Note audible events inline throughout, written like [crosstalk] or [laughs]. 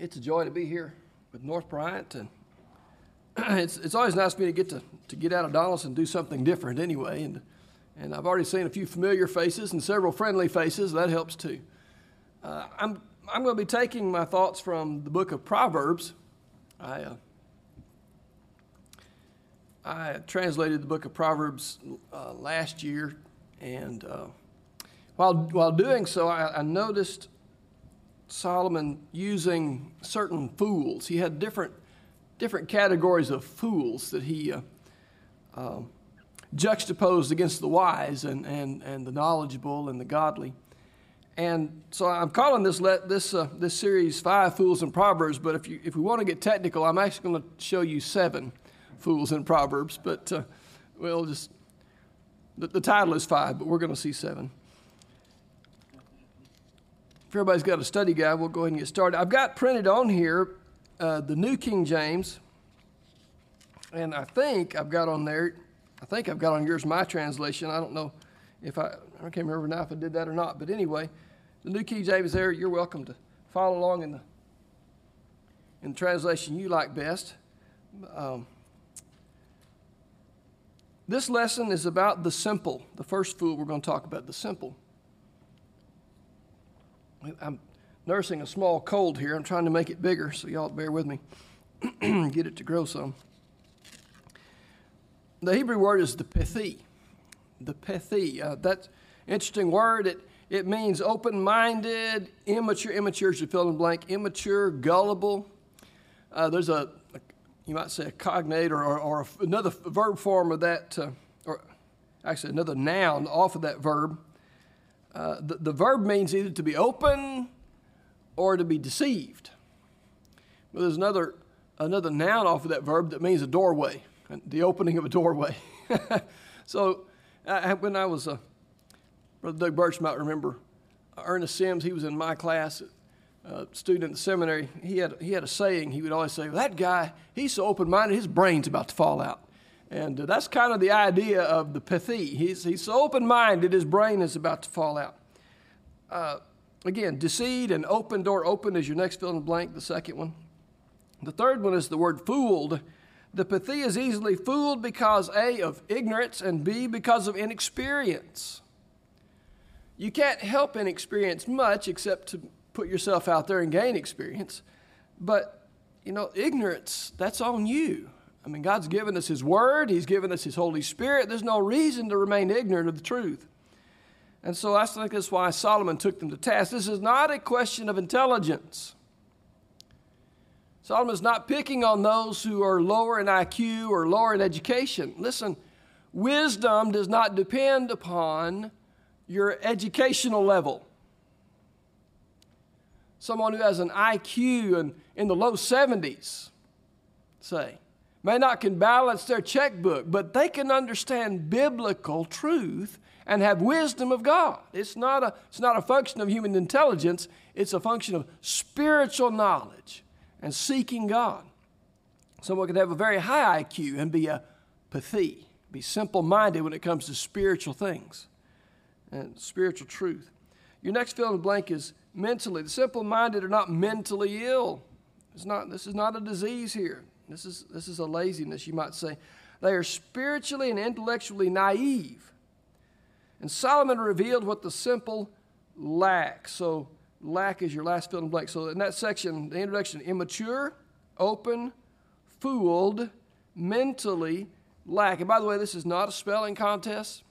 it's a joy to be here with North Bryant, and [clears throat] it's it's always nice for me to get to, to get out of Donaldson and do something different anyway. And and I've already seen a few familiar faces and several friendly faces. That helps too. Uh, I'm I'm going to be taking my thoughts from the book of Proverbs. I uh, I translated the book of Proverbs uh, last year, and uh, while while doing so, I, I noticed Solomon using certain fools. He had different, different categories of fools that he uh, uh, juxtaposed against the wise and, and, and the knowledgeable and the godly. And so I'm calling this, let this, uh, this series Five Fools in Proverbs, but if, you, if we want to get technical, I'm actually going to show you seven fools in Proverbs. But, uh, well, just the, the title is five, but we're going to see seven. If everybody's got a study guide, we'll go ahead and get started. I've got printed on here uh, the New King James, and I think I've got on there, I think I've got on yours my translation. I don't know if I, I can't remember now if I did that or not, but anyway, the New King James there, you're welcome to follow along in the, in the translation you like best. Um, this lesson is about the simple. The first fool we're going to talk about, the simple. I'm nursing a small cold here. I'm trying to make it bigger, so y'all bear with me. [clears throat] Get it to grow some. The Hebrew word is the pethi. The pethi. Uh, that's interesting word. It, it means open minded, immature. Immature is your fill in blank. Immature, gullible. Uh, there's a, a, you might say, a cognate or, or, or another verb form of that, uh, or actually another noun off of that verb. Uh, the, the verb means either to be open or to be deceived. But there's another, another noun off of that verb that means a doorway, the opening of a doorway. [laughs] so I, when I was, uh, Brother Doug Birch might remember Ernest Sims, he was in my class, uh, student at the seminary. He had, he had a saying, he would always say, That guy, he's so open minded, his brain's about to fall out. And uh, that's kind of the idea of the pethi. He's, he's so open minded, his brain is about to fall out. Uh, again, deceit and open door. Open is your next fill in the blank, the second one. The third one is the word fooled. The pethi is easily fooled because A, of ignorance, and B, because of inexperience. You can't help inexperience much except to put yourself out there and gain experience. But, you know, ignorance, that's on you. I mean, God's given us His Word, He's given us His Holy Spirit. There's no reason to remain ignorant of the truth. And so I think that's why Solomon took them to task. This is not a question of intelligence. Solomon's not picking on those who are lower in IQ or lower in education. Listen, wisdom does not depend upon your educational level. Someone who has an IQ in, in the low 70s, say, may not can balance their checkbook, but they can understand biblical truth and have wisdom of God. It's not a, it's not a function of human intelligence, it's a function of spiritual knowledge and seeking God. Someone could have a very high IQ and be a pethi, be simple minded when it comes to spiritual things and spiritual truth. Your next fill in the blank is mentally. The simple minded are not mentally ill. It's not, this is not a disease here. This is, this is a laziness, you might say. They are spiritually and intellectually naive. And Solomon revealed what the simple lack. So, lack is your last fill in blank. So, in that section, the introduction immature, open, fooled, mentally lack. And by the way, this is not a spelling contest.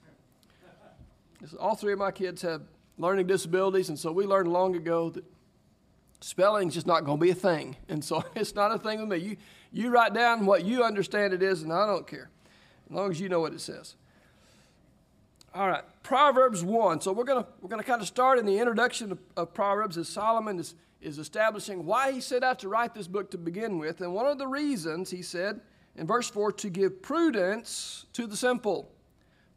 This, all three of my kids have learning disabilities, and so we learned long ago that spelling's just not going to be a thing. And so [laughs] it's not a thing with me. You, you write down what you understand it is, and I don't care, as long as you know what it says. All right, Proverbs 1. So we're going to we're gonna kind of start in the introduction of, of, Proverbs as Solomon is, is establishing why he set out to write this book to begin with. And one of the reasons, he said in verse 4, to give prudence to the simple.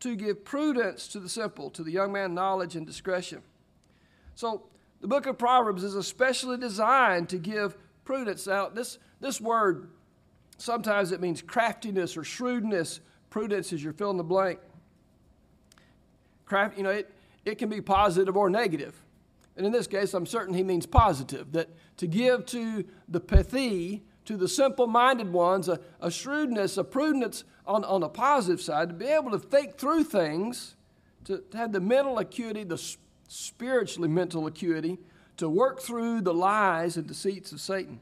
To give prudence to the simple, to the young man knowledge and discretion. So the book of Proverbs is especially designed to give prudence. Now, this, this word, sometimes it means craftiness or shrewdness. Prudence is your fill in the blank. Craft, you know, it, it can be positive or negative. And in this case, I'm certain he means positive, that to give to the pethi, to the simple minded ones, a, a, shrewdness, a prudence on, on the positive side, to be able to think through things, to, to have the mental acuity, the spiritually mental acuity, to work through the lies and deceits of Satan.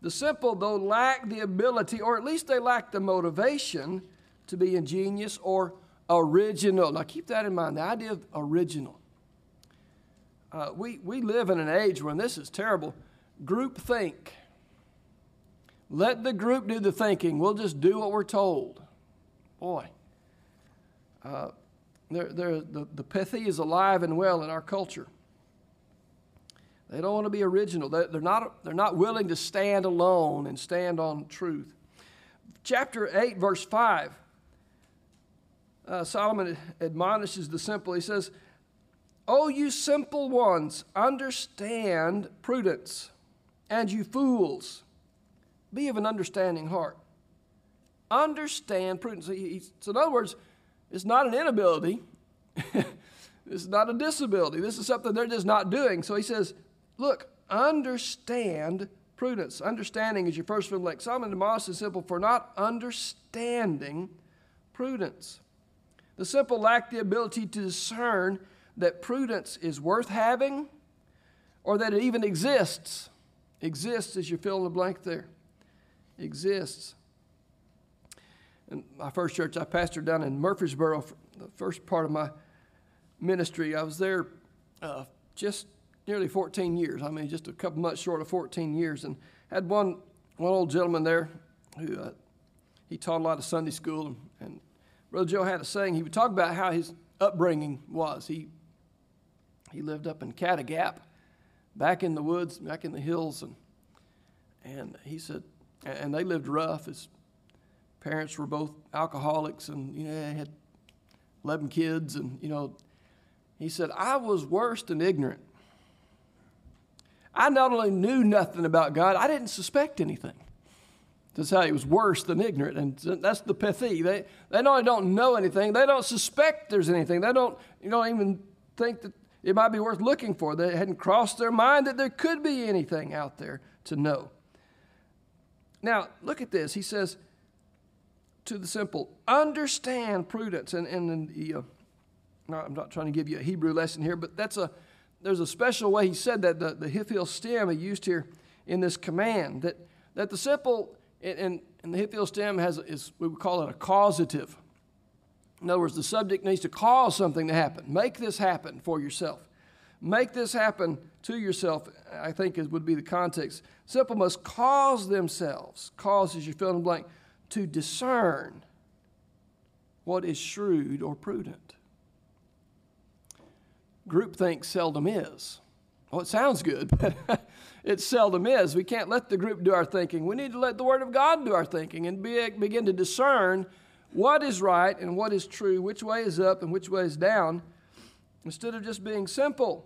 The simple, though, lack the ability, or at least they lack the motivation to be ingenious or original. Now, keep that in mind the idea of original. Uh, we, we live in an age when this is terrible. Group think. Let the group do the thinking. We'll just do what we're told. Boy, uh, the, the pethi is alive and well in our culture. They don't want to be original. They're, not, they're not willing to stand alone and stand on truth. Chapter 8, verse 5, uh, Solomon admonishes the simple. He says, Oh, you simple ones, understand prudence, and you fools, be of an understanding heart. Understand prudence. So, in other words, it's not an inability, [laughs] this is not a disability. This is something they're just not doing. So he says, Look, understand prudence. Understanding is your first one. Like Solomon Demas is simple for not understanding prudence. The simple lack the ability to discern that prudence is worth having or that it even exists. Exists as you fill in the blank there. Exists. In my first church, I pastored down in Murfreesboro, the first part of my ministry. I was there uh, just nearly 14 years. I mean, just a couple months short of 14 years. And had one, one old gentleman there who uh, he taught a lot of Sunday school. And, and Brother Joe had a saying. He would talk about how his upbringing was. He he lived up in Catagap, back in the woods, back in the hills, and and he said, and they lived rough. His parents were both alcoholics, and you know had eleven kids, and you know, he said I was worse than ignorant. I not only knew nothing about God, I didn't suspect anything. That's how he was worse than ignorant, and that's the pethi. They they not only don't know anything, they don't suspect there's anything. They don't you don't even think that it might be worth looking for. They hadn't crossed their mind that there could be anything out there to know. Now, look at this. He says to the simple, understand prudence. And, and uh, no, I'm not trying to give you a Hebrew lesson here, but that's a, there's a special way he said that, the, the Hiphil stem he used here in this command, that, that the simple, and, and the Hiphil stem has, is, we would call it a causative. In other words, the subject needs to cause something to happen. Make this happen for yourself. Make this happen to yourself, I think would be the context. Simple must cause themselves, causes you fill in the blank, to discern what is shrewd or prudent. Groupthink seldom is. Well, it sounds good, [laughs] but it seldom is. We can't let the group do our thinking. We need to let the Word of God do our thinking and be, begin to discern what is right and what is true, which way is up and which way is down, instead of just being simple,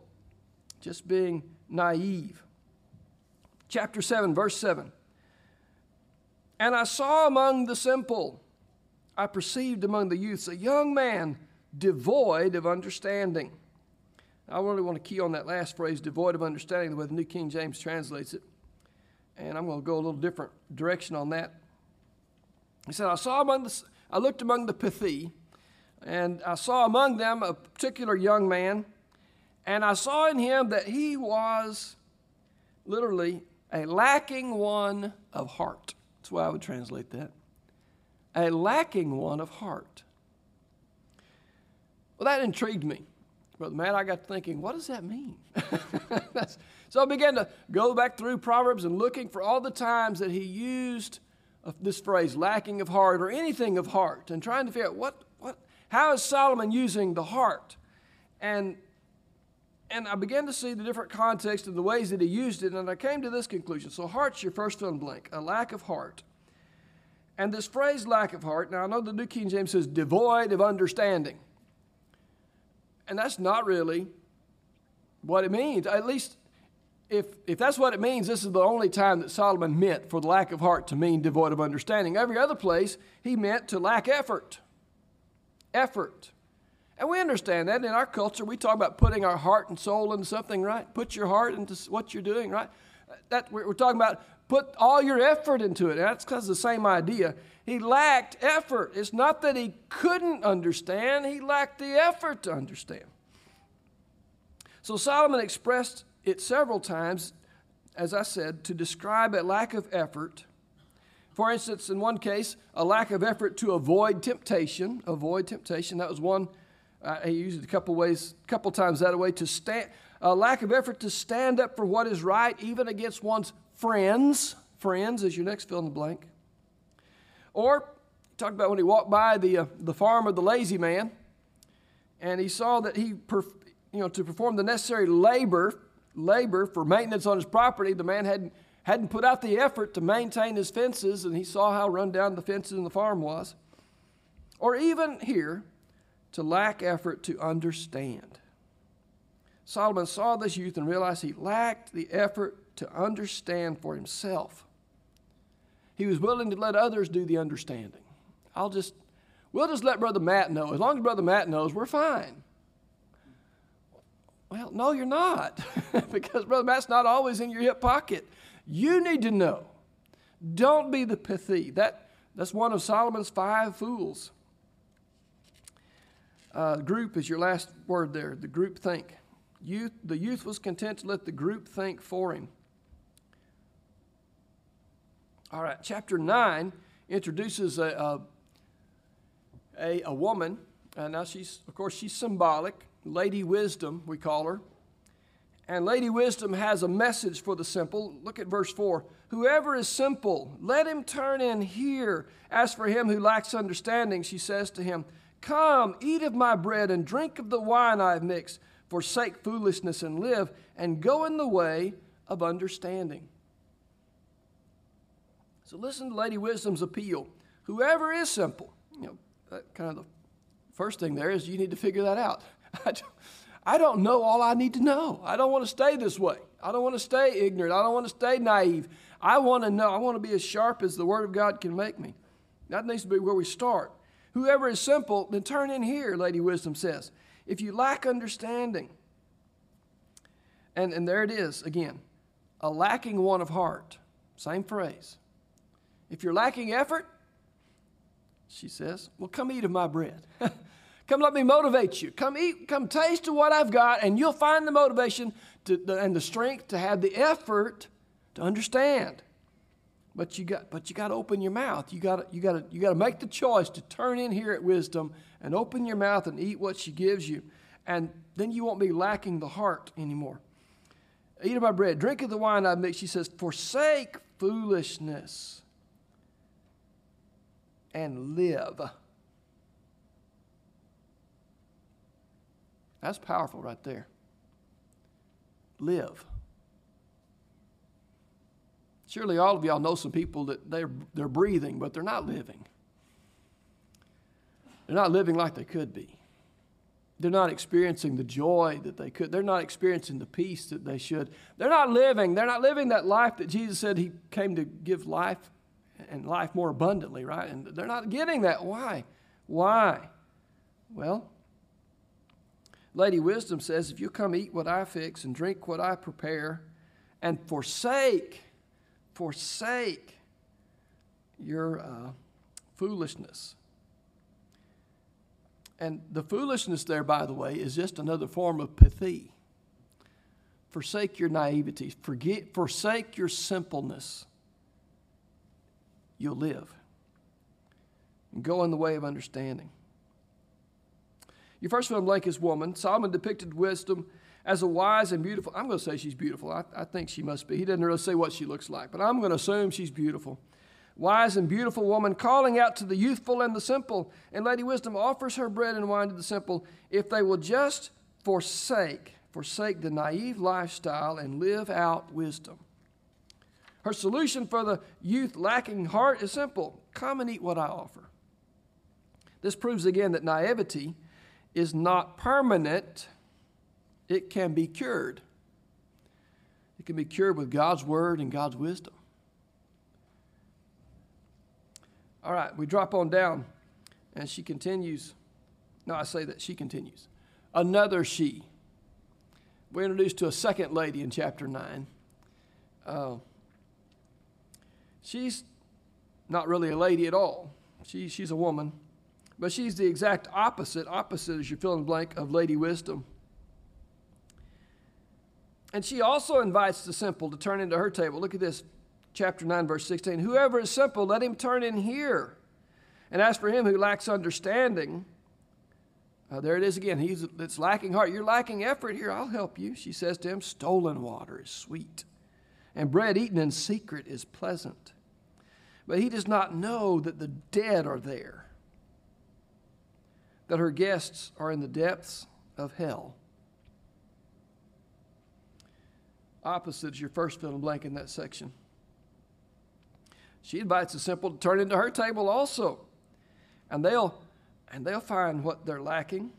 just being naive. Chapter 7, verse 7. And I saw among the simple, I perceived among the youths a young man devoid of understanding. I really want to key on that last phrase, devoid of understanding, the way the New King James translates it. And I'm going to go a little different direction on that. He said, I saw among the, I looked among the Pethi, and I saw among them a particular young man, and I saw in him that he was literally a lacking one of heart. That's why I would translate that. A lacking one of heart. Well, that intrigued me. Brother Matt, I got thinking, what does that mean? [laughs] so I began to go back through Proverbs and looking for all the times that he used this phrase, lacking of heart, or anything of heart, and trying to figure out what, what, how is Solomon using the heart? And, and I began to see the different context and the ways that he used it, and I came to this conclusion. So, heart's your first fill in blank, a lack of heart. And this phrase, lack of heart, now I know the New King James says devoid of understanding. And that's not really what it means. At least if, if that's what it means, this is the only time that Solomon meant for the lack of heart to mean devoid of understanding. Every other place, he meant to lack effort. Effort. And we understand that in our culture. We talk about putting our heart and soul into something, right? Put your heart into what you're doing, right? That we're talking about put all your effort into it. That's because the same idea. He lacked effort. It's not that he couldn't understand, he lacked the effort to understand. So Solomon expressed it several times, as I said, to describe a lack of effort. For instance, in one case, a lack of effort to avoid temptation. Avoid temptation. That was one. Uh, he used it a couple ways, a couple times that way to stand. A lack of effort to stand up for what is right, even against one's friends. Friends is your next fill in the blank. Or talk about when he walked by the uh, the farm of the lazy man, and he saw that he, perf- you know, to perform the necessary labor labor for maintenance on his property, the man hadn't hadn't put out the effort to maintain his fences, and he saw how run down the fences in the farm was. Or even here, to lack effort to understand. Solomon saw this youth and realized he lacked the effort to understand for himself. He was willing to let others do the understanding. I'll just, we'll just let Brother Matt know. As long as Brother Matt knows, we're fine. Well, no, you're not, [laughs] because Brother Matt's not always in your hip pocket. You need to know. Don't be the pethi. That, that's one of Solomon's five fools. Uh, group is your last word there, the group think. Youth, the youth was content to let the group think for him. All right, chapter 9 introduces a, a, a, a woman. Uh, now, she's, of course, she's symbolic. Lady Wisdom, we call her. And Lady Wisdom has a message for the simple. Look at verse 4. Whoever is simple, let him turn in here. As for him who lacks understanding, she says to him, Come, eat of my bread and drink of the wine I have mixed. Forsake foolishness and live, and go in the way of understanding. So listen to Lady Wisdom's appeal. Whoever is simple, you know, that kind of the first thing there is you need to figure that out. [laughs] I don't know all I need to know. I don't want to stay this way. I don't want to stay ignorant. I don't want to stay naive. I want to know. I want to be as sharp as the Word of God can make me. That needs to be where we start. Whoever is simple, then turn in here, Lady Wisdom says. If you lack understanding, and, and there it is again, a lacking one of heart. Same phrase. If you're lacking effort, she says, well, come eat of my bread. [laughs] Come let me motivate you. Come eat, come taste of what I've got, and you'll find the motivation to, and the strength to have the effort to understand. But you got, but you got to open your mouth. You got, to, you got to, you got to make the choice to turn in here at wisdom and open your mouth and eat what she gives you, and then you won't be lacking the heart anymore. Eat of my bread, drink of the wine I mix. She says, forsake foolishness and live. That's powerful right there. Live. Surely all of y'all know some people that they're, they're breathing, but they're not living. They're not living like they could be. They're not experiencing the joy that they could. They're not experiencing the peace that they should. They're not living. They're not living that life that Jesus said He came to give life and life more abundantly, right? And they're not getting that. Why? Why? Well, Lady Wisdom says, if you come eat what I fix and drink what I prepare, and forsake, forsake your uh, foolishness. And the foolishness there, by the way, is just another form of pethi. Forsake your naivety, forget, forsake your simpleness. You'll live. And go in the way of understanding. Your first film blank is woman. Solomon depicted wisdom as a wise and beautiful. I'm going to say she's beautiful. I, I think she must be. He doesn't really say what she looks like, but I'm going to assume she's beautiful. Wise and beautiful woman calling out to the youthful and the simple. And Lady Wisdom offers her bread and wine to the simple if they will just forsake, forsake the naive lifestyle and live out wisdom. Her solution for the youth lacking heart is simple come and eat what I offer. This proves again that naivety is not permanent, it can be cured. It can be cured with God's word and God's wisdom. All right, we drop on down, and she continues No, I say that she continues. Another she. We're introduced to a second lady in chapter 9. Uh, she's not really a lady at all. She, she's a woman, but she's the exact opposite. Opposite is your fill in the blank of Lady Wisdom. And she also invites the simple to turn into her table. Look at this, chapter 9, verse 16. Whoever is simple, let him turn in here. And as for him who lacks understanding, uh, there it is again. He's it's lacking heart. You're lacking effort here. I'll help you. She says to him, Stolen water is sweet, and bread eaten in secret is pleasant. But he does not know that the dead are there, that her guests are in the depths of hell. Opposite is your first fill in blank in that section. She invites the simple to turn into her table also. And they'll and they'll find what they're lacking.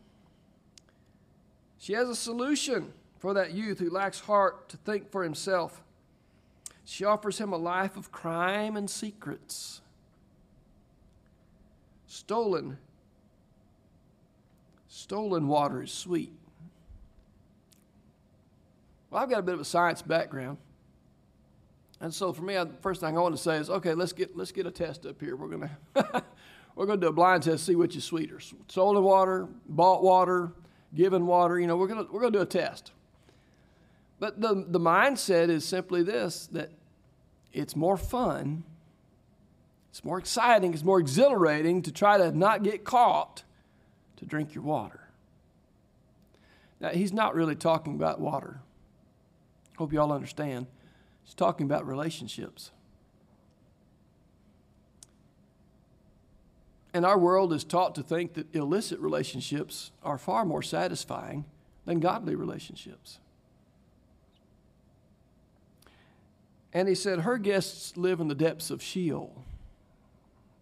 She has a solution for that youth who lacks heart to think for himself. She offers him a life of crime and secrets. Stolen, stolen water is sweet. Well, I've got a bit of a science background. And so for me, the first thing I want to say is, okay, let's get, let's get a test up here. We're going [laughs] to we're to do a blind test, see which is sweeter. Stolen water, bought water, given water. You know, we're going to, we're going to do a test. But the, the mindset is simply this that it's more fun, it's more exciting, it's more exhilarating to try to not get caught to drink your water. Now, he's not really talking about water. Hope you all understand. He's talking about relationships. And our world is taught to think that illicit relationships are far more satisfying than godly relationships. And he said, Her guests live in the depths of Sheol.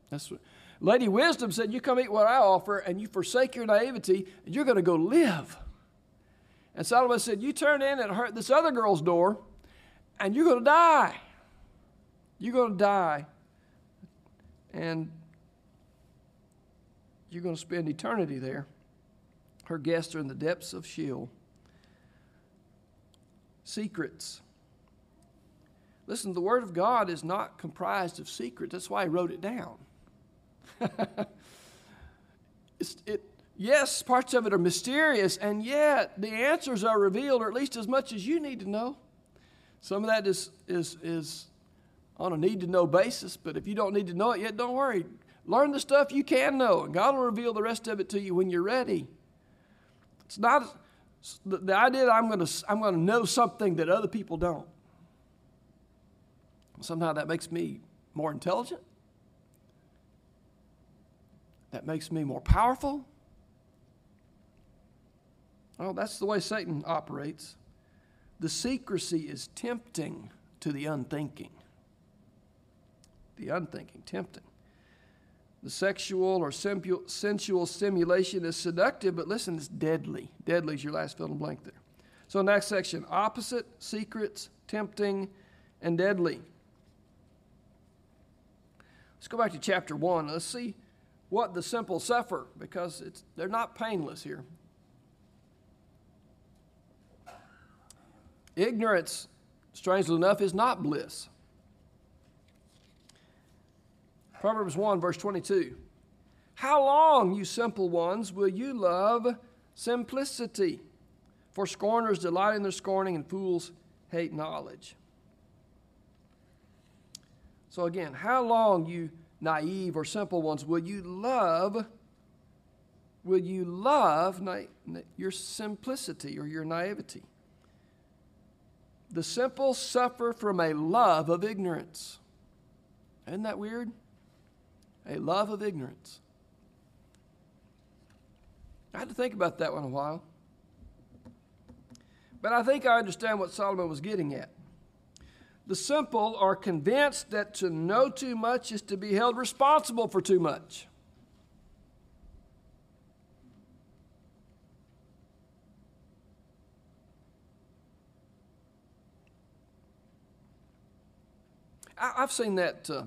That's what. Lady Wisdom said, You come eat what I offer, and you forsake your naivety, and you're going to go live. And Solomon said, You turn in at her, this other girl's door, and you're going to die. You're going to die. And you're going to spend eternity there. Her guests are in the depths of Sheol. Secrets. Listen, the Word of God is not comprised of secrets. That's why I wrote it down. [laughs] it, yes, parts of it are mysterious, and yet the answers are revealed, or at least as much as you need to know. Some of that is, is, is on a need to know basis, but if you don't need to know it yet, don't worry. Learn the stuff you can know, and God will reveal the rest of it to you when you're ready. It's not the, the idea that I'm going to I'm going to know something that other people don't. Somehow that makes me more intelligent. That makes me more powerful. Well, that's the way Satan operates. The secrecy is tempting to the unthinking. The unthinking, tempting. The sexual or sensual stimulation is seductive, but listen, it's deadly. Deadly is your last fill in blank there. So, next section opposite, secrets, tempting, and deadly. Let's go back to chapter 1. Let's see what the simple suffer because it's, they're not painless here. Ignorance, strangely enough, is not bliss. Proverbs 1, verse 22. How long, you simple ones, will you love simplicity? For scorners delight in their scorning, and fools hate knowledge. So, again, how long, you naive or simple ones, will you love? Will you love na- your simplicity or your naivety? The simple suffer from a love of ignorance. Isn't that weird? a love of ignorance. I had to think about that one a while. But I think I understand what Solomon was getting at. The simple are convinced that to know too much is to be held responsible for too much. I, have seen that. Uh,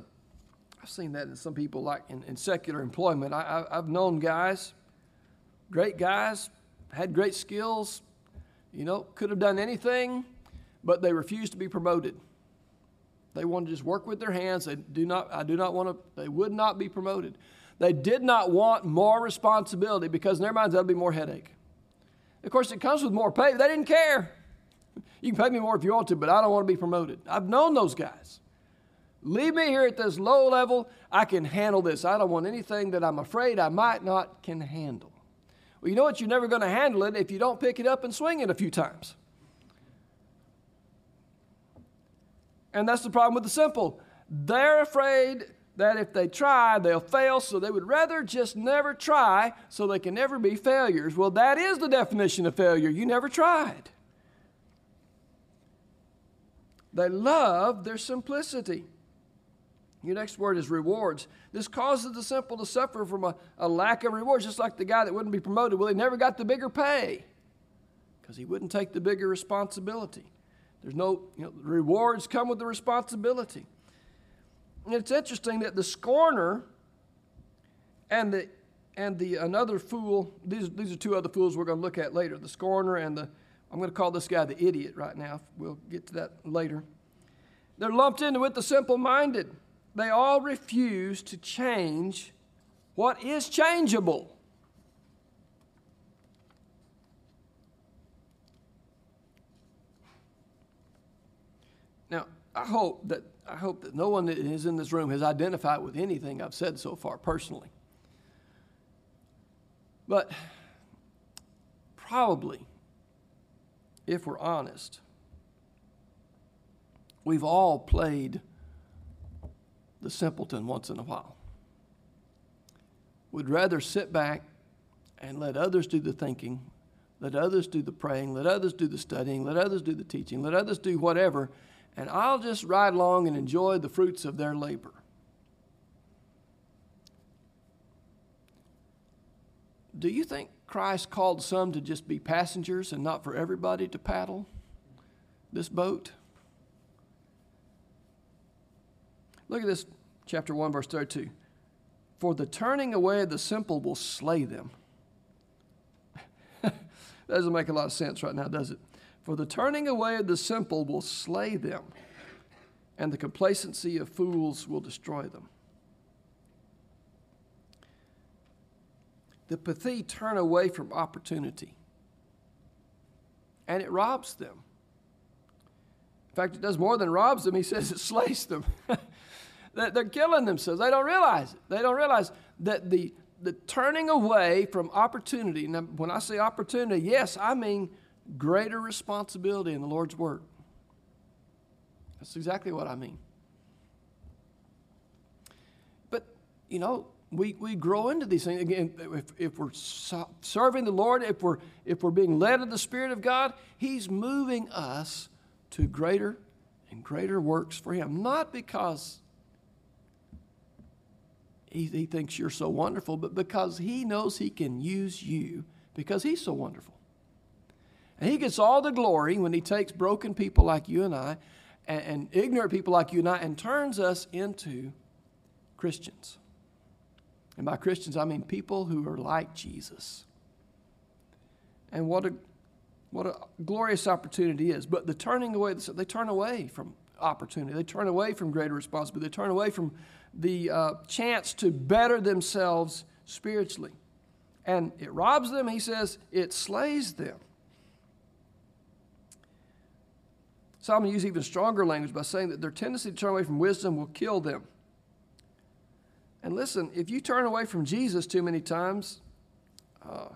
I've seen that in some people, like in, in secular employment. I, have known guys, great guys, had great skills, you know, could have done anything, but they refused to be promoted. They wanted to just work with their hands. They do not, I do not want to, they would not be promoted. They did not want more responsibility because in their minds that'll be more headache. Of course, it comes with more pay. They didn't care. You can pay me more if you want to, but I don't want to be promoted. I've known those guys. Leave me here at this low level. I can handle this. I don't want anything that I'm afraid I might not can handle. Well, you know what? You're never going to handle it if you don't pick it up and swing it a few times. And that's the problem with the simple. They're afraid that if they try, they'll fail, so they would rather just never try so they can never be failures. Well, that is the definition of failure. You never tried. They love their simplicity. Your next word is rewards. This causes the simple to suffer from a, a lack of rewards, just like the guy that wouldn't be promoted. Well, he never got the bigger pay because he wouldn't take the bigger responsibility. There's no, you know, rewards come with the responsibility. And it's interesting that the scorner and the and the another fool, these, these are two other fools we're going to look at later. The scorner and the, I'm going to call this guy the idiot right now. We'll get to that later. They're lumped into with the simple minded they all refuse to change what is changeable. Now, I hope that I hope that no one that is in this room has identified with anything I've said so far personally. But probably, if we're honest, we've all played the simpleton once in a while. We'd rather sit back and let others do the thinking, let others do the praying, let others do the studying, let others do the teaching, let others do whatever, and I'll just ride along and enjoy the fruits of their labor. Do you think Christ called some to just be passengers and not for everybody to paddle this boat? Look at this, chapter 1, verse 32. For the turning away of the simple will slay them. [laughs] that doesn't make a lot of sense right now, does it? For the turning away of the simple will slay them, and the complacency of fools will destroy them. The Pethi turn away from opportunity, and it robs them. In fact, it does more than robs them, he says it slays them. [laughs] They're killing themselves. They don't realize it. They don't realize that the, the turning away from opportunity, now when I say opportunity, yes, I mean greater responsibility in the Lord's work. That's exactly what I mean. But, you know, we, we grow into these things. Again, if, if we're serving the Lord, if we're, if we're being led of the Spirit of God, He's moving us to greater and greater works for Him. Not because he, he thinks you're so wonderful, but because he knows he can use you because he's so wonderful. And he gets all the glory when he takes broken people like you and I and, and ignorant people like you and I and turns us into Christians. And by Christians, I mean people who are like Jesus. And what a, what a glorious opportunity is. But the turning away, they turn away from opportunity. They turn away from greater responsibility. They turn away from the uh, chance to better themselves spiritually. And it robs them, he says, it slays them. Solomon uses even stronger language by saying that their tendency to turn away from wisdom will kill them. And listen, if you turn away from Jesus too many times, uh,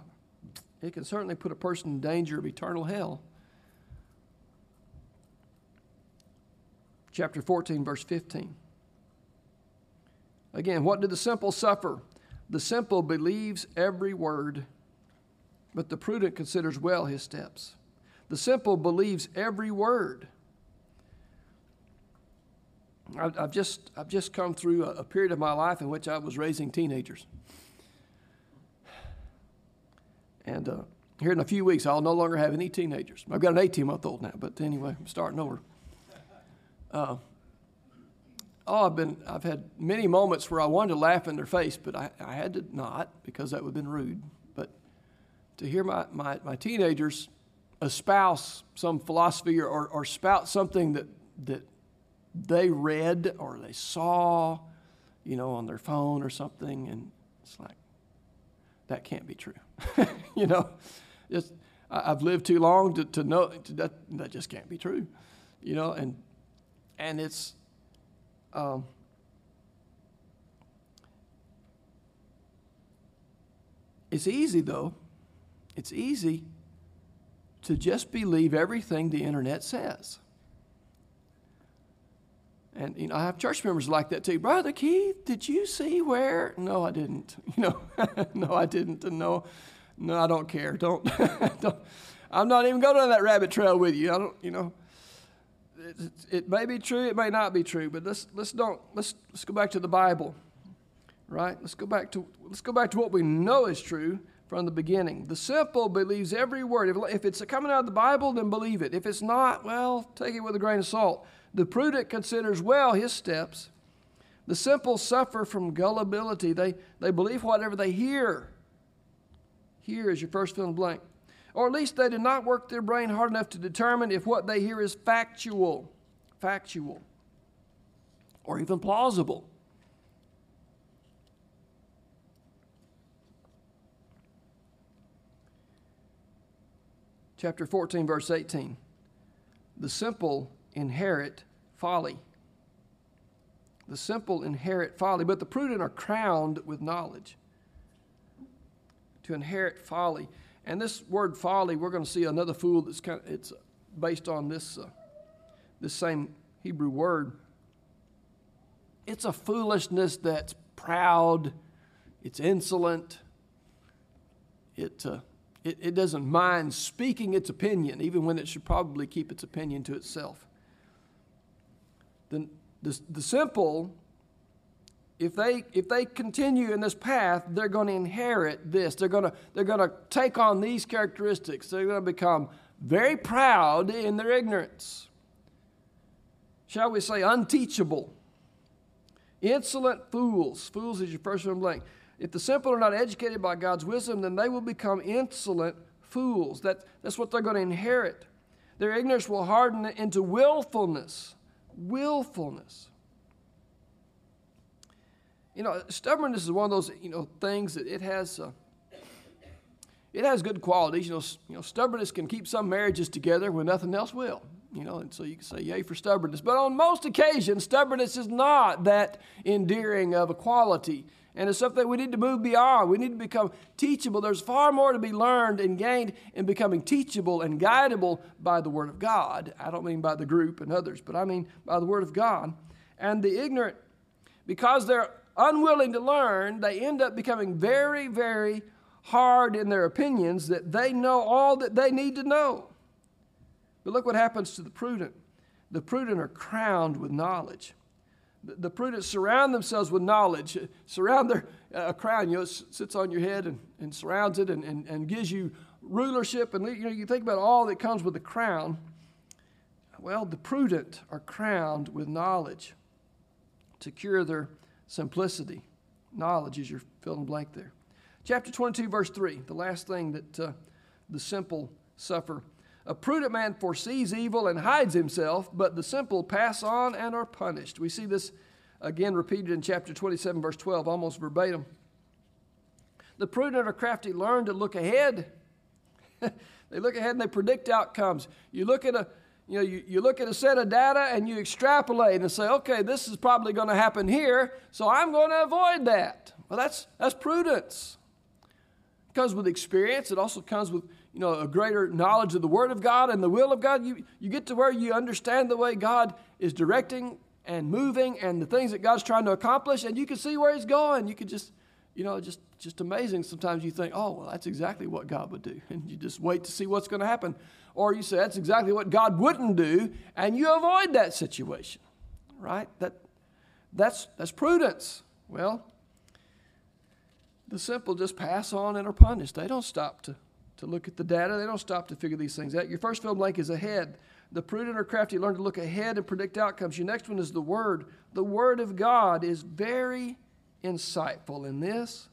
it can certainly put a person in danger of eternal hell. Chapter 14, verse 15. Again, what do the simple suffer? The simple believes every word, but the prudent considers well his steps. The simple believes every word. I've just, I've just come through a period of my life in which I was raising teenagers. And uh, here in a few weeks, I'll no longer have any teenagers. I've got an 18 month old now, but anyway, I'm starting over. Uh, oh, I've been, I've had many moments where I wanted to laugh in their face, but I, I had to not because that would have been rude. But to hear my, my, my teenagers espouse some philosophy or, or, or spout something that, that they read or they saw, you know, on their phone or something, and it's like, that can't be true. [laughs] you know, just, I, have lived too long to, to know to, that that just can't be true. You know, and and it's um, it's easy though. It's easy to just believe everything the internet says. And you know, I have church members like that too. Brother Keith, did you see where? No, I didn't. [laughs] You know, [laughs] no, I didn't. And no, no, I don't care. Don't, [laughs] don't. I'm not even going down that rabbit trail with you. I don't. You know, it, it, may be true. It may not be true. But let's let's don't let's let's go back to the Bible, right? Let's go back to let's go back to what we know is true from the beginning. The simple believes every word. If, if it's coming out of the Bible, then believe it. If it's not, well, take it with a grain of salt. The prudent considers well his steps. The simple suffer from gullibility. They, they believe whatever they hear. Here is your first fill in blank. Or at least they do not work their brain hard enough to determine if what they hear is factual, factual, or even plausible. chapter 14, verse 18. The simple inherit folly. The simple inherit folly, but the prudent are crowned with knowledge. To inherit folly. And this word folly, we're going to see another fool that's kind of, it's based on this, uh, this same Hebrew word. It's a foolishness that's proud, it's insolent, it, uh, it, it doesn't mind speaking its opinion, even when it should probably keep its opinion to itself. The, the, the simple, if they, if they continue in this path, they're going to inherit this. They're going to, they're going to take on these characteristics. They're going to become very proud in their ignorance. Shall we say unteachable? Insolent fools. Fools is your first one blank. If the simple are not educated by God's wisdom, then they will become insolent fools. That, that's what they're going to inherit. Their ignorance will harden into willfulness. Willfulness. You know, stubbornness is one of those you know things that it has. Uh, it has good qualities. You know, you know, stubbornness can keep some marriages together when nothing else will. You know, and so you can say yay for stubbornness. But on most occasions, stubbornness is not that endearing of a quality and it's something we need to move beyond. We need to become teachable. There's far more to be learned and gained in becoming teachable and guidable by the Word of God. I don't mean by the group and others, but I mean by the Word of God. And the ignorant, because they're unwilling to learn, they end up becoming very, very hard in their opinions that they know all that they need to know. But look what happens to the prudent. The prudent are crowned with knowledge the prudent surround themselves with knowledge, surround their uh, crown, you know, sits on your head and, and surrounds it and, and, and gives you rulership. And you know, you think about all that comes with the crown. Well, the prudent are crowned with knowledge to cure their simplicity. Knowledge is your fill in blank there. Chapter 22, verse 3, the last thing that uh, the simple suffer a prudent man foresees evil and hides himself, but the simple pass on and are punished. We see this again repeated in chapter 27, verse 12, almost verbatim. The prudent or crafty learn to look ahead. [laughs] they look ahead and they predict outcomes. You look at a you know, you, you look at a set of data and you extrapolate and say, okay, this is probably going to happen here, so I'm going to avoid that. Well, that's, that's prudence. It comes with experience. It also comes with you know, a greater knowledge of the Word of God and the will of God, you, you get to where you understand the way God is directing and moving and the things that God's trying to accomplish, and you can see where He's going. You can just, you know, just just amazing. Sometimes you think, oh, well, that's exactly what God would do, [laughs] and you just wait to see what's going to happen, or you say that's exactly what God wouldn't do, and you avoid that situation, right? That that's that's prudence. Well, the simple just pass on and are punished. They don't stop to to look at the data. They don't stop to figure these things out. Your first fill blank is ahead. The prudent or crafty learn to look ahead and predict outcomes. Your next one is the Word. The Word of God is very insightful in this.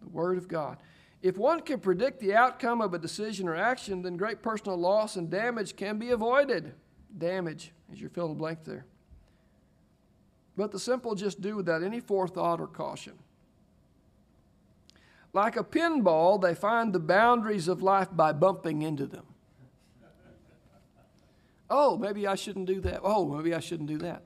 The Word of God. If one can predict the outcome of a decision or action, then great personal loss and damage can be avoided. Damage, is your fill the blank there. But the simple just do without any forethought or caution. Like a pinball, they find the boundaries of life by bumping into them. Oh, maybe I shouldn't do that. Oh, maybe I shouldn't do that.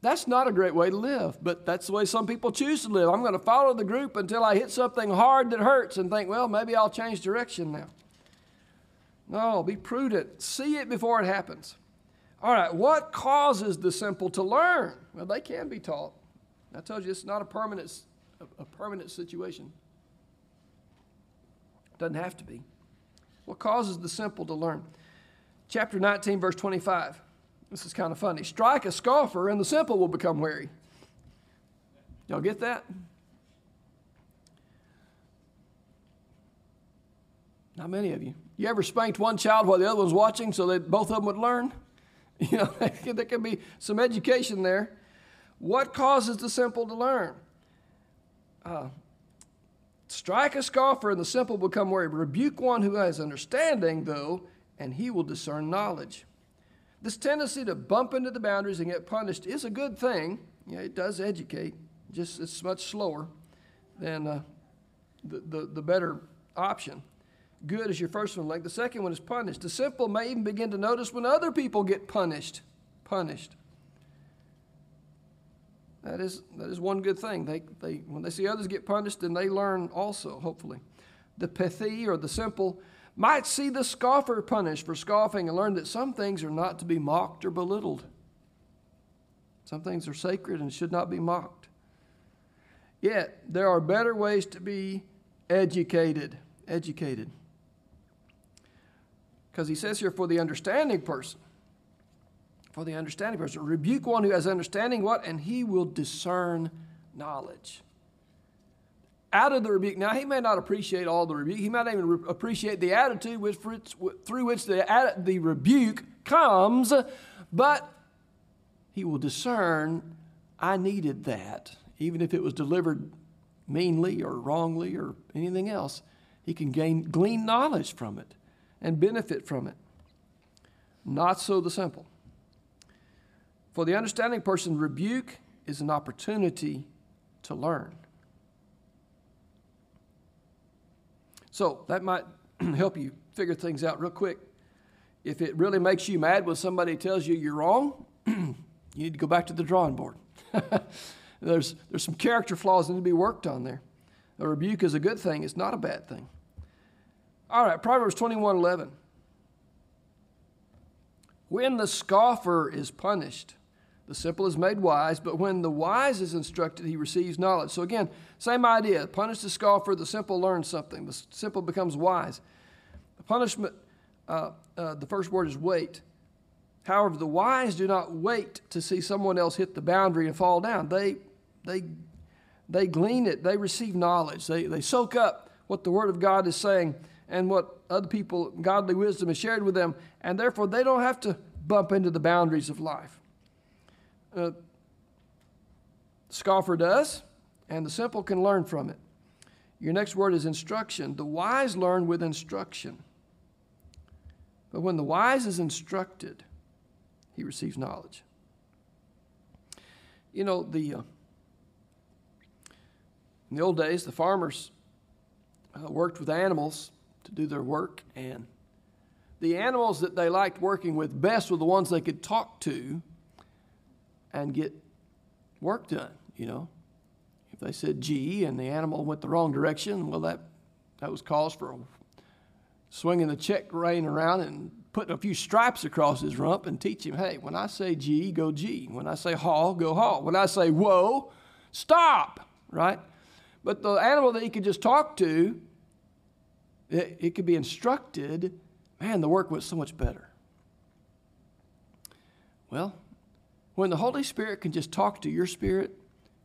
That's not a great way to live, but that's the way some people choose to live. I'm going to follow the group until I hit something hard that hurts and think, well, maybe I'll change direction now. No, be prudent. See it before it happens. All right, what causes the simple to learn? Well, they can be taught. I told you it's not a permanent, a permanent situation. Doesn't have to be. What causes the simple to learn? Chapter 19, verse 25. This is kind of funny. Strike a scoffer, and the simple will become wary. Y'all get that? Not many of you. You ever spanked one child while the other was watching so that both of them would learn? [laughs] You know, [laughs] there can be some education there. What causes the simple to learn? Uh, strike a scoffer, and the simple become wary. Rebuke one who has understanding, though, and he will discern knowledge. This tendency to bump into the boundaries and get punished is a good thing. Yeah, it does educate. Just it's much slower than uh, the, the, the better option. Good is your first one. Like the second one is punished. The simple may even begin to notice when other people get punished. Punished. That is, that is one good thing. They, they, when they see others get punished, then they learn also, hopefully. The pethi, or the simple, might see the scoffer punished for scoffing and learn that some things are not to be mocked or belittled. Some things are sacred and should not be mocked. Yet, there are better ways to be educated. Educated. Because he says here, for the understanding person, for the understanding person, rebuke one who has understanding what? And he will discern knowledge out of the rebuke. Now, he may not appreciate all the rebuke. He might not even re- appreciate the attitude which, through which the, the rebuke comes, but he will discern, I needed that, even if it was delivered meanly or wrongly or anything else. He can gain, glean knowledge from it and benefit from it. Not so the simple. For the understanding person, rebuke is an opportunity to learn. So that might [clears throat] help you figure things out real quick. If it really makes you mad when somebody tells you you're wrong, [clears throat] you need to go back to the drawing board. [laughs] there's, there's some character flaws that need to be worked on there. A rebuke is a good thing, it's not a bad thing. All right, Proverbs 21 11. When the scoffer is punished, the simple is made wise, but when the wise is instructed, he receives knowledge. So again, same idea. Punish the scoffer, the simple learns something. The simple becomes wise. The punishment, uh, uh, the first word is wait. However, the wise do not wait to see someone else hit the boundary and fall down. They, they, they glean it, they receive knowledge, they, they soak up what the Word of God is saying and what other people, godly wisdom, is shared with them, and therefore they don't have to bump into the boundaries of life. Uh, scoffer does, and the simple can learn from it. Your next word is instruction. The wise learn with instruction. But when the wise is instructed, he receives knowledge. You know, the, uh, in the old days, the farmers uh, worked with animals to do their work, and the animals that they liked working with best were the ones they could talk to and get work done, you know. If they said G and the animal went the wrong direction, well, that, that was cause for swinging the check rein around and putting a few stripes across his rump and teach him, hey, when I say G, go G. When I say haul, go haul. When I say whoa, stop, right? But the animal that he could just talk to, it, it could be instructed, man, the work was so much better. Well, when the Holy Spirit can just talk to your spirit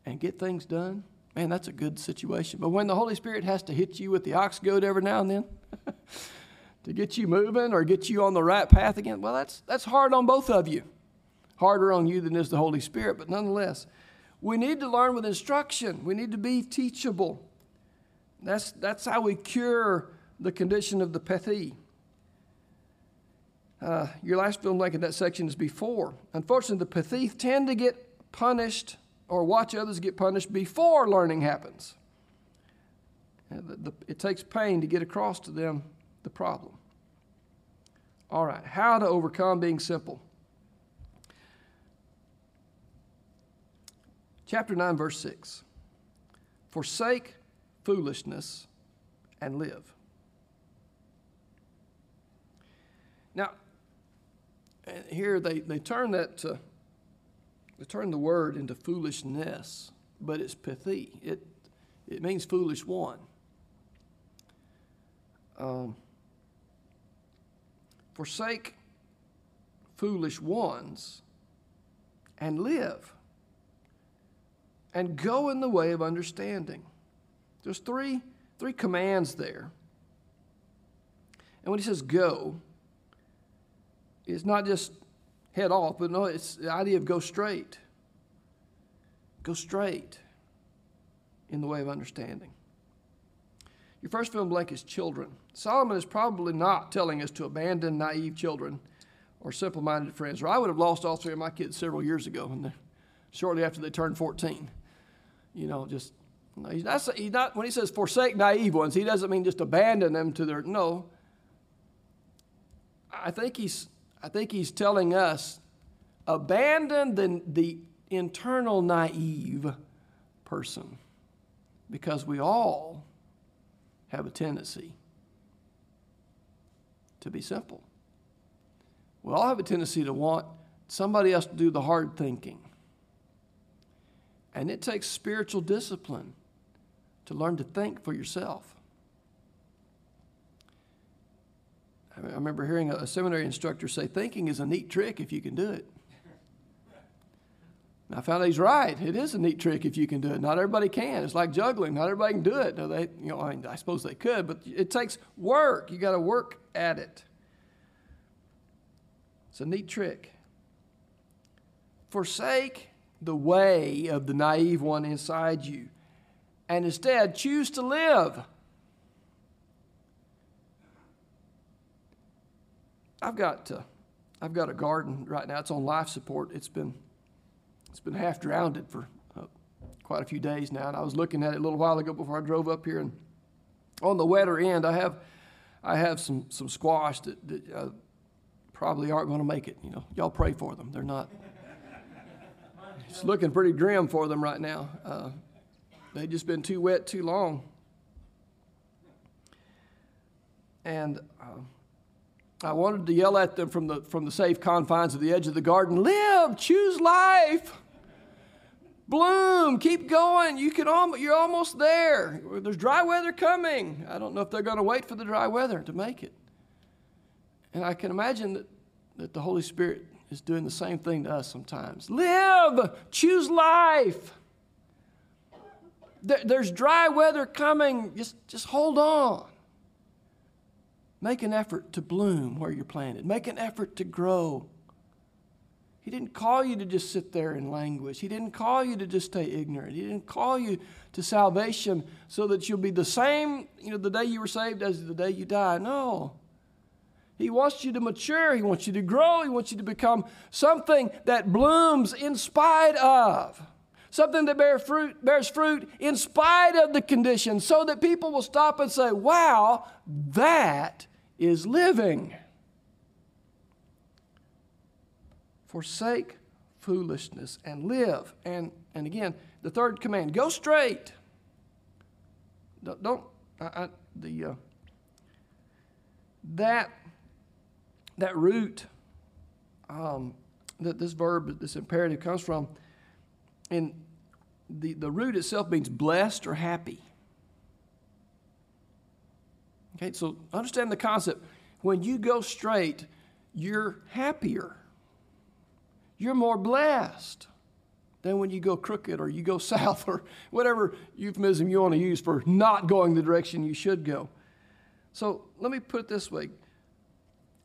and get things done, man, that's a good situation. But when the Holy Spirit has to hit you with the ox goad every now and then [laughs] to get you moving or get you on the right path again, well, that's, that's hard on both of you. Harder on you than is the Holy Spirit, but nonetheless, we need to learn with instruction. We need to be teachable. That's, that's how we cure the condition of the pethi. Uh, your last film link in that section is before. Unfortunately, the pethi tend to get punished or watch others get punished before learning happens. The, it takes pain to get across to them the problem. All right, how to overcome being simple. Chapter 9, verse 6. Forsake foolishness and live. Now, here they, they turn that to, they turn the word into foolishness, but it's pethi. It, it means foolish one. Um, forsake foolish ones and live and go in the way of understanding. There's three, three commands there. And when he says go, it's not just head off, but no, it's the idea of go straight. Go straight in the way of understanding. Your first film blank is children. Solomon is probably not telling us to abandon naive children or simple minded friends, or I would have lost all three of my kids several years ago, and shortly after they turned 14. You know, just, he's not, he's not, when he says forsake naive ones, he doesn't mean just abandon them to their, no. I think he's, I think he's telling us abandon the, the internal naive person because we all have a tendency to be simple. We all have a tendency to want somebody else to do the hard thinking. And it takes spiritual discipline to learn to think for yourself. I remember hearing a seminary instructor say, thinking is a neat trick if you can do it. And I found he's right. It is a neat trick if you can do it. Not everybody can. It's like juggling. Not everybody can do it. No, they, you know, I, I suppose they could, but it takes work. You got to work at it. It's a neat trick. Forsake the way of the naive one inside you and instead choose to live. I've got, uh, I've got a garden right now. It's on life support. It's been, it's been half drowned for uh, quite a few days now. And I was looking at it a little while ago before I drove up here. And on the wetter end, I have, I have some, some squash that, that uh, probably aren't going to make it. You know, y'all pray for them. They're not. [laughs] It's looking pretty grim for them right now. Uh, they've just been too wet too long. And uh, I wanted to yell at them from the, from the safe confines of the edge of the garden live, choose life, bloom, keep going. You can al- you're almost there. There's dry weather coming. I don't know if they're going to wait for the dry weather to make it. And I can imagine that, that the Holy Spirit is doing the same thing to us sometimes. Live, choose life. There, there's dry weather coming. Just, just hold on. Make an effort to bloom where you're planted. Make an effort to grow. He didn't call you to just sit there in language. He didn't call you to just stay ignorant. He didn't call you to salvation so that you'll be the same, you know, the day you were saved as the day you die. No. He wants you to mature. He wants you to grow. He wants you to become something that blooms in spite of. Something that bear fruit, bears fruit in spite of the conditions so that people will stop and say, wow, that is living. Forsake foolishness and live. And, and again, the third command go straight. Don't, don't I, I, the, uh, that, that root um, that this verb, this imperative comes from, and the, the root itself means blessed or happy. Okay, so understand the concept. When you go straight, you're happier. You're more blessed than when you go crooked or you go [laughs] south or whatever euphemism you want to use for not going the direction you should go. So let me put it this way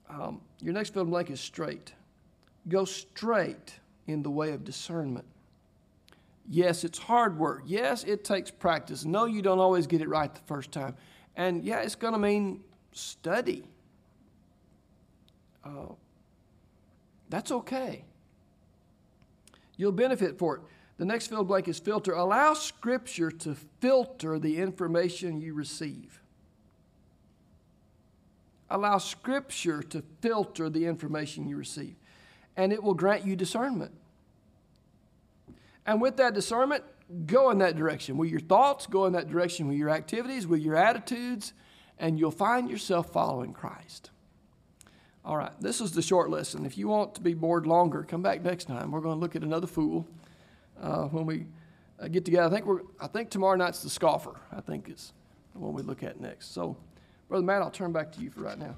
um, your next fill blank is straight. Go straight in the way of discernment. Yes, it's hard work. Yes, it takes practice. No, you don't always get it right the first time. And yeah, it's going to mean study. Uh, that's okay. You'll benefit for it. The next field blank is filter. Allow Scripture to filter the information you receive. Allow Scripture to filter the information you receive, and it will grant you discernment. And with that discernment, go in that direction. With your thoughts, go in that direction. With your activities, with your attitudes, and you'll find yourself following Christ. All right, this is the short lesson. If you want to be bored longer, come back next time. We're going to look at another fool uh, when we uh, get together. I think we're. I think tomorrow night's the scoffer. I think is the one we look at next. So, brother Matt, I'll turn back to you for right now.